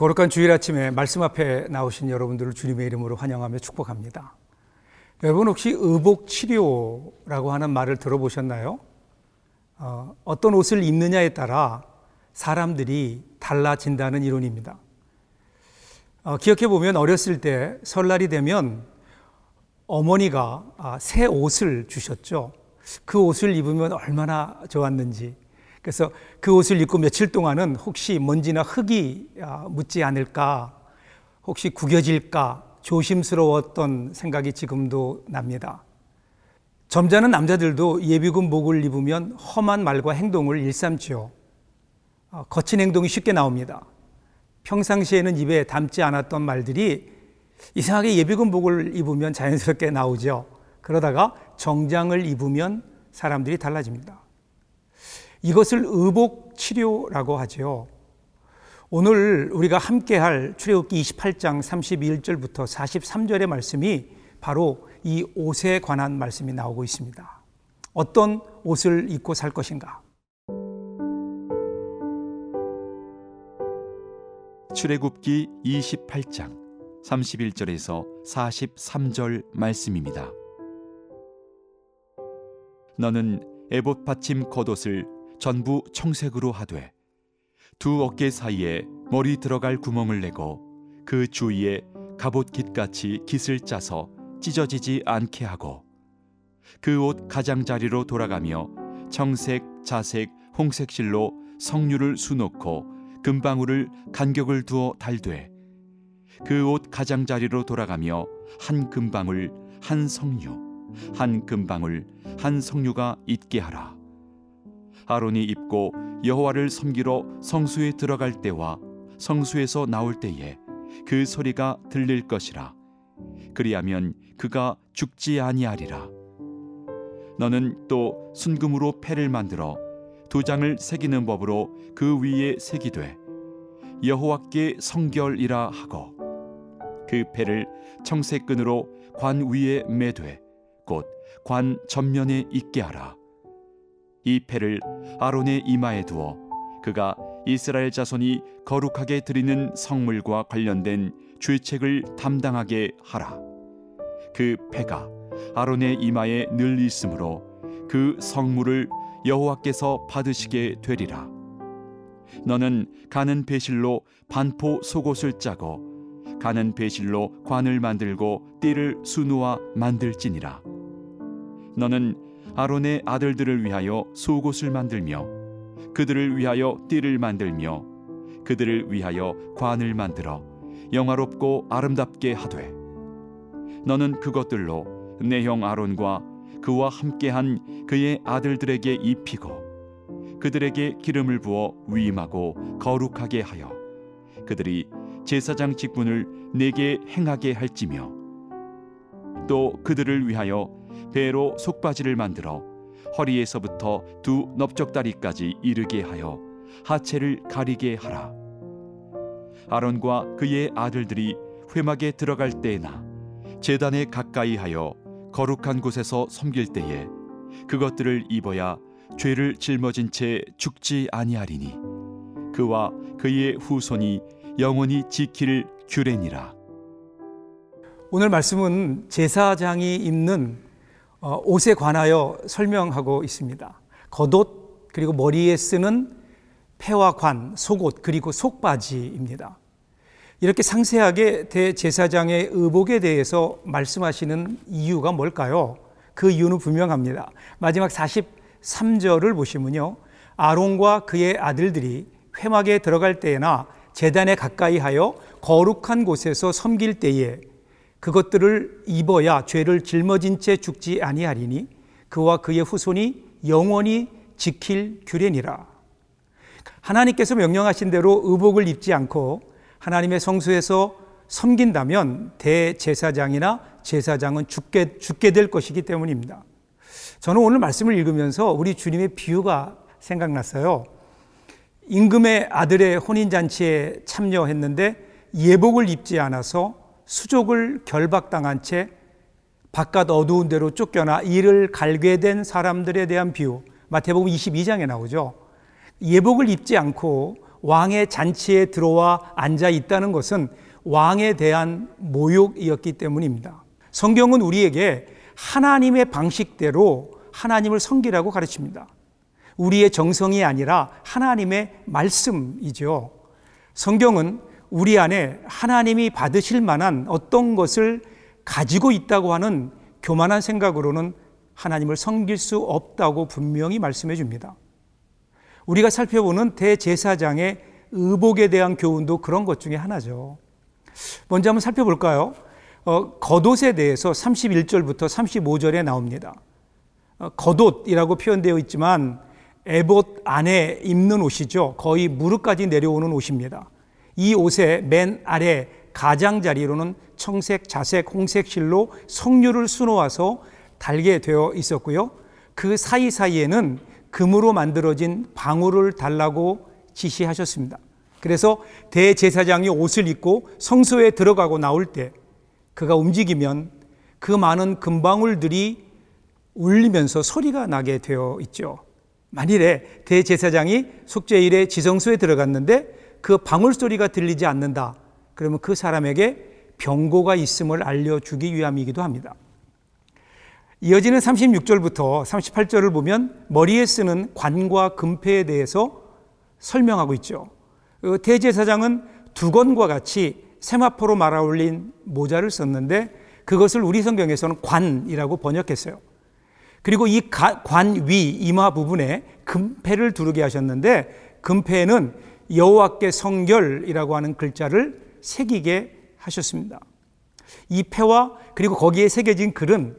거룩한 주일 아침에 말씀 앞에 나오신 여러분들을 주님의 이름으로 환영하며 축복합니다. 여러분 혹시 의복 치료라고 하는 말을 들어보셨나요? 어, 어떤 옷을 입느냐에 따라 사람들이 달라진다는 이론입니다. 어, 기억해 보면 어렸을 때 설날이 되면 어머니가 아, 새 옷을 주셨죠. 그 옷을 입으면 얼마나 좋았는지. 그래서 그 옷을 입고 며칠 동안은 혹시 먼지나 흙이 아, 묻지 않을까, 혹시 구겨질까 조심스러웠던 생각이 지금도 납니다. 점잖은 남자들도 예비군 목을 입으면 험한 말과 행동을 일삼지요. 아, 거친 행동이 쉽게 나옵니다. 평상시에는 입에 담지 않았던 말들이 이상하게 예비군 복을 입으면 자연스럽게 나오죠. 그러다가 정장을 입으면 사람들이 달라집니다. 이것을 의복 치료라고 하죠. 오늘 우리가 함께 할 출애굽기 28장 31절부터 43절의 말씀이 바로 이 옷에 관한 말씀이 나오고 있습니다. 어떤 옷을 입고 살 것인가? 출애굽기 28장 31절에서 43절 말씀입니다. 너는 에봇 받침 겉옷을 전부 청색으로 하되 두 어깨 사이에 머리 들어갈 구멍을 내고 그 주위에 갑옷 깃 같이 깃을 짜서 찢어지지 않게 하고 그 옷 가장자리로 돌아가며 청색, 자색, 홍색 실로 성류를 수놓고 금방울을 간격을 두어 달되 그 옷 가장자리로 돌아가며 한 금방울 한 성류 한 금방울 한 성류가 있게 하라 아론이 입고 여호와를 섬기러 성수에 들어갈 때와 성수에서 나올 때에 그 소리가 들릴 것이라. 그리하면 그가 죽지 아니하리라. 너는 또 순금으로 패를 만들어 두 장을 새기는 법으로 그 위에 새기되 여호와께 성결이라 하고 그 패를 청색 끈으로 관 위에 매되 곧 관 전면에 있게 하라 이 패를 아론의 이마에 두어 그가 이스라엘 자손이 거룩하게 드리는 성물과 관련된 죄책을 담당하게 하라. 그 패가 아론의 이마에 늘 있으므로 그 성물을 여호와께서 받으시게 되리라. 너는 가는 배실로 반포 속옷을 짜고 가는 배실로 관을 만들고 띠를 수놓아 만들지니라. 너는 아론의 아들들을 위하여 속옷을 만들며 그들을 위하여 띠를 만들며 그들을 위하여 관을 만들어 영화롭고 아름답게 하되 너는 그것들로 내 형 아론과 그와 함께한 그의 아들들에게 입히고 그들에게 기름을 부어 위임하고 거룩하게 하여 그들이 제사장 직분을 내게 행하게 할지며 또 그들을 위하여 배로 속바지를 만들어 허리에서부터 두 넓적다리까지 이르게 하여 하체를 가리게 하라. 아론과 그의 아들들이 회막에 들어갈 때에나 제단에 가까이 하여 거룩한 곳에서 섬길 때에 그것들을 입어야 죄를 짊어진 채 죽지 아니하리니 그와 그의 후손이 영원히 지킬 규례니라. 오늘 말씀은 제사장이 입는 어, 옷에 관하여 설명하고 있습니다. 겉옷 그리고 머리에 쓰는 폐와 관, 속옷 그리고 속바지입니다. 이렇게 상세하게 대제사장의 의복에 대해서 말씀하시는 이유가 뭘까요? 그 이유는 분명합니다. 마지막 43절을 보시면요. 아론과 그의 아들들이 회막에 들어갈 때나 재단에 가까이 하여 거룩한 곳에서 섬길 때에 그것들을 입어야 죄를 짊어진 채 죽지 아니하리니 그와 그의 후손이 영원히 지킬 규례니라. 하나님께서 명령하신 대로 의복을 입지 않고 하나님의 성수에서 섬긴다면 대제사장이나 제사장은 죽게, 죽게 될 것이기 때문입니다. 저는 오늘 말씀을 읽으면서 우리 주님의 비유가 생각났어요. 임금의 아들의 혼인잔치에 참여했는데 예복을 입지 않아서 수족을 결박당한 채 바깥 어두운 데로 쫓겨나 이를 갈게 된 사람들에 대한 비유 마태복음 22장에 나오죠. 예복을 입지 않고 왕의 잔치에 들어와 앉아 있다는 것은 왕에 대한 모욕이었기 때문입니다. 성경은 우리에게 하나님의 방식대로 하나님을 섬기라고 가르칩니다. 우리의 정성이 아니라 하나님의 말씀이죠. 성경은 우리 안에 하나님이 받으실 만한 어떤 것을 가지고 있다고 하는 교만한 생각으로는 하나님을 섬길 수 없다고 분명히 말씀해 줍니다. 우리가 살펴보는 대제사장의 의복에 대한 교훈도 그런 것 중에 하나죠. 먼저 한번 살펴볼까요? 어, 겉옷에 대해서 31절부터 35절에 나옵니다. 어, 겉옷이라고 표현되어 있지만 에봇 안에 입는 옷이죠. 거의 무릎까지 내려오는 옷입니다. 이 옷의 맨 아래 가장자리로는 청색, 자색, 홍색 실로 석류를 수놓아서 달게 되어 있었고요. 그 사이사이에는 금으로 만들어진 방울을 달라고 지시하셨습니다. 그래서 대제사장이 옷을 입고 성소에 들어가고 나올 때 그가 움직이면 그 많은 금방울들이 울리면서 소리가 나게 되어 있죠. 만일에 대제사장이 속죄일에 지성소에 들어갔는데 그 방울 소리가 들리지 않는다. 그러면 그 사람에게 병고가 있음을 알려주기 위함이기도 합니다. 이어지는 36절부터 38절을 보면 머리에 쓰는 관과 금패에 대해서 설명하고 있죠. 그 대제사장은 두건과 같이 세마포로 말아 올린 모자를 썼는데 그것을 우리 성경에서는 관이라고 번역했어요. 그리고 이 관 위 이마 부분에 금패를 두르게 하셨는데 금패에는 여호와께 성결이라고 하는 글자를 새기게 하셨습니다. 이 패와 그리고 거기에 새겨진 글은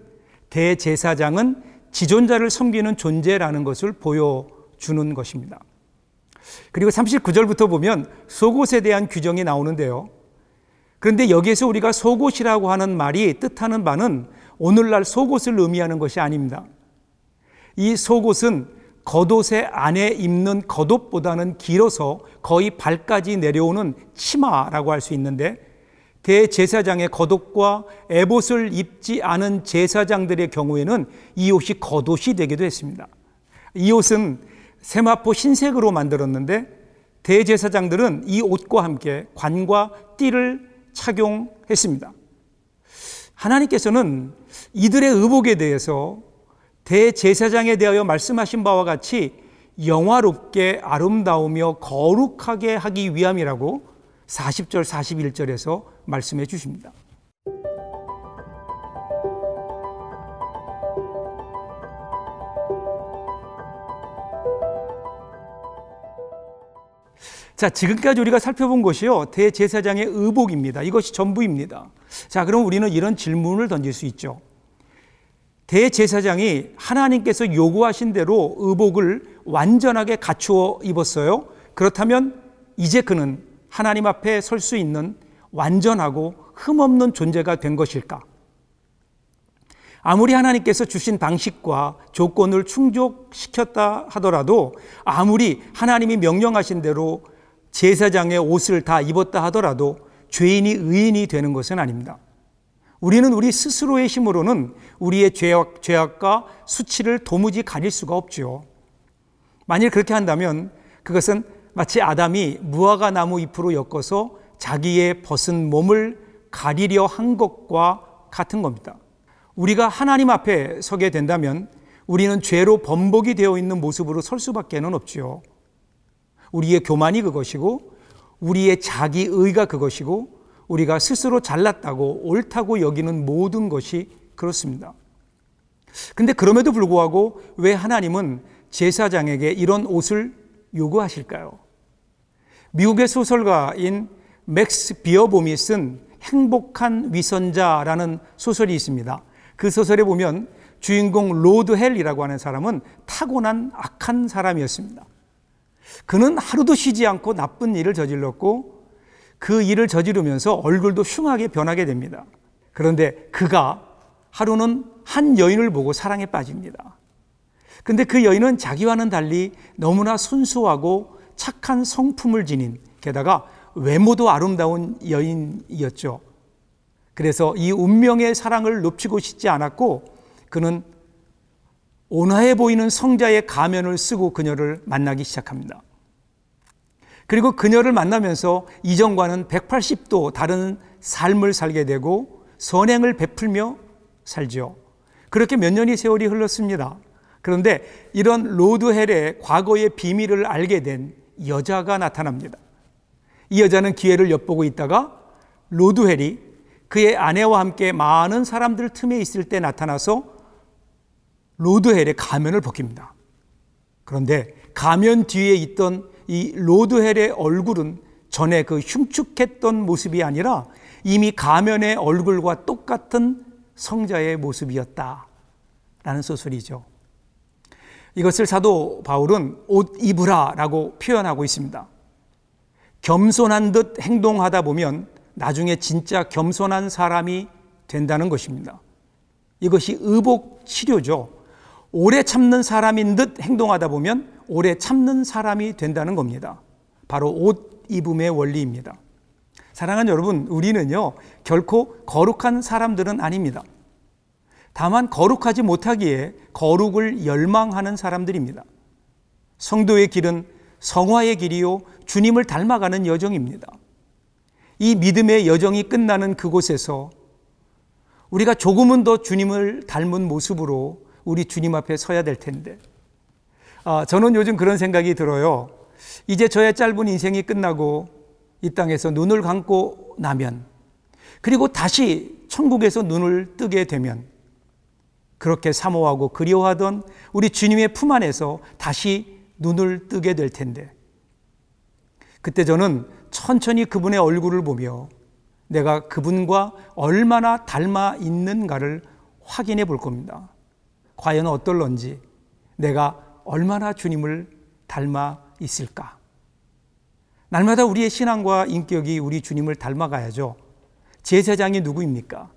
대제사장은 지존자를 섬기는 존재라는 것을 보여주는 것입니다. 그리고 39절부터 보면 속옷에 대한 규정이 나오는데요. 그런데 여기에서 우리가 속옷이라고 하는 말이 뜻하는 바는 오늘날 속옷을 의미하는 것이 아닙니다. 이 속옷은 겉옷의 안에 입는 겉옷보다는 길어서 거의 발까지 내려오는 치마라고 할 수 있는데 대제사장의 겉옷과 에봇을 입지 않은 제사장들의 경우에는 이 옷이 겉옷이 되기도 했습니다. 이 옷은 세마포 흰색으로 만들었는데 대제사장들은 이 옷과 함께 관과 띠를 착용했습니다. 하나님께서는 이들의 의복에 대해서 대제사장에 대하여 말씀하신 바와 같이 영화롭게 아름다우며 거룩하게 하기 위함이라고 40절 41절에서 말씀해 주십니다. 자, 지금까지 우리가 살펴본 것이요. 대제사장의 의복입니다. 이것이 전부입니다. 자, 그럼 우리는 이런 질문을 던질 수 있죠. 대제사장이 하나님께서 요구하신 대로 의복을 완전하게 갖추어 입었어요. 그렇다면 이제 그는 하나님 앞에 설 수 있는 완전하고 흠없는 존재가 된 것일까? 아무리 하나님께서 주신 방식과 조건을 충족시켰다 하더라도 아무리 하나님이 명령하신 대로 제사장의 옷을 다 입었다 하더라도 죄인이 의인이 되는 것은 아닙니다. 우리는 우리 스스로의 힘으로는 우리의 죄악, 죄악과 수치를 도무지 가릴 수가 없죠. 만일 그렇게 한다면 그것은 마치 아담이 무화과 나무 잎으로 엮어서 자기의 벗은 몸을 가리려 한 것과 같은 겁니다. 우리가 하나님 앞에 서게 된다면 우리는 죄로 범벅이 되어 있는 모습으로 설 수밖에는 없지요. 우리의 교만이 그것이고 우리의 자기의가 그것이고 우리가 스스로 잘났다고 옳다고 여기는 모든 것이 그렇습니다. 근데 그럼에도 불구하고 왜 하나님은 제사장에게 이런 옷을 요구하실까요? 미국의 소설가인 맥스 비어봄이 쓴 행복한 위선자라는 소설이 있습니다. 그 소설에 보면 주인공 로드 헬이라고 하는 사람은 타고난 악한 사람이었습니다. 그는 하루도 쉬지 않고 나쁜 일을 저질렀고 그 일을 저지르면서 얼굴도 흉하게 변하게 됩니다. 그런데 그가 하루는 한 여인을 보고 사랑에 빠집니다. 근데 그 여인은 자기와는 달리 너무나 순수하고 착한 성품을 지닌 게다가 외모도 아름다운 여인이었죠. 그래서 이 운명의 사랑을 놓치고 싶지 않았고 그는 온화해 보이는 성자의 가면을 쓰고 그녀를 만나기 시작합니다. 그리고 그녀를 만나면서 이전과는 180도 다른 삶을 살게 되고 선행을 베풀며 살죠. 그렇게 몇 년이 세월이 흘렀습니다. 그런데 이런 로드헬의 과거의 비밀을 알게 된 여자가 나타납니다. 이 여자는 기회를 엿보고 있다가 로드헬이 그의 아내와 함께 많은 사람들 틈에 있을 때 나타나서 로드헬의 가면을 벗깁니다. 그런데 가면 뒤에 있던 이 로드헬의 얼굴은 전에 그 흉측했던 모습이 아니라 이미 가면의 얼굴과 똑같은 성자의 모습이었다. 라는 소설이죠. 이것을 사도 바울은 옷 입으라 라고 표현하고 있습니다. 겸손한 듯 행동하다 보면 나중에 진짜 겸손한 사람이 된다는 것입니다. 이것이 의복 치료죠. 오래 참는 사람인 듯 행동하다 보면 오래 참는 사람이 된다는 겁니다. 바로 옷 입음의 원리입니다. 사랑하는 여러분, 우리는요, 결코 거룩한 사람들은 아닙니다. 다만 거룩하지 못하기에 거룩을 열망하는 사람들입니다. 성도의 길은 성화의 길이요, 주님을 닮아가는 여정입니다. 이 믿음의 여정이 끝나는 그곳에서 우리가 조금은 더 주님을 닮은 모습으로 우리 주님 앞에 서야 될 텐데, 아, 저는 요즘 그런 생각이 들어요. 이제 저의 짧은 인생이 끝나고 이 땅에서 눈을 감고 나면, 그리고 다시 천국에서 눈을 뜨게 되면, 그렇게 사모하고 그리워하던 우리 주님의 품 안에서 다시 눈을 뜨게 될 텐데, 그때 저는 천천히 그분의 얼굴을 보며 내가 그분과 얼마나 닮아 있는가를 확인해 볼 겁니다. 과연 어떨런지, 내가 얼마나 주님을 닮아 있을까? 날마다 우리의 신앙과 인격이 우리 주님을 닮아가야죠. 제사장이 누구입니까?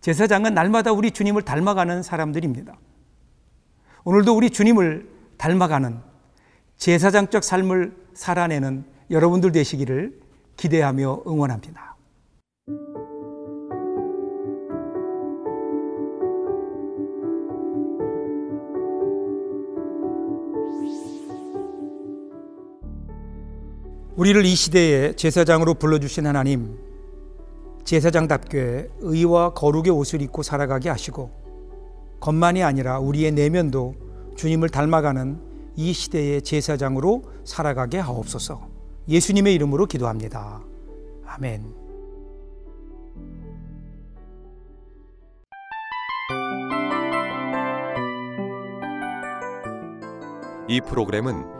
제사장은 날마다 우리 주님을 닮아가는 사람들입니다. 오늘도 우리 주님을 닮아가는 제사장적 삶을 살아내는 여러분들 되시기를 기대하며 응원합니다. 우리를 이 시대에 제사장으로 불러주신 하나님, 제사장답게 의와 거룩의 옷을 입고 살아가게 하시고, 겉만이 아니라 우리의 내면도 주님을 닮아가는 이 시대의 제사장으로 살아가게 하옵소서. 예수님의 이름으로 기도합니다. 아멘. 이 프로그램은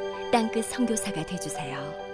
땅끝 선교사가 되주세요.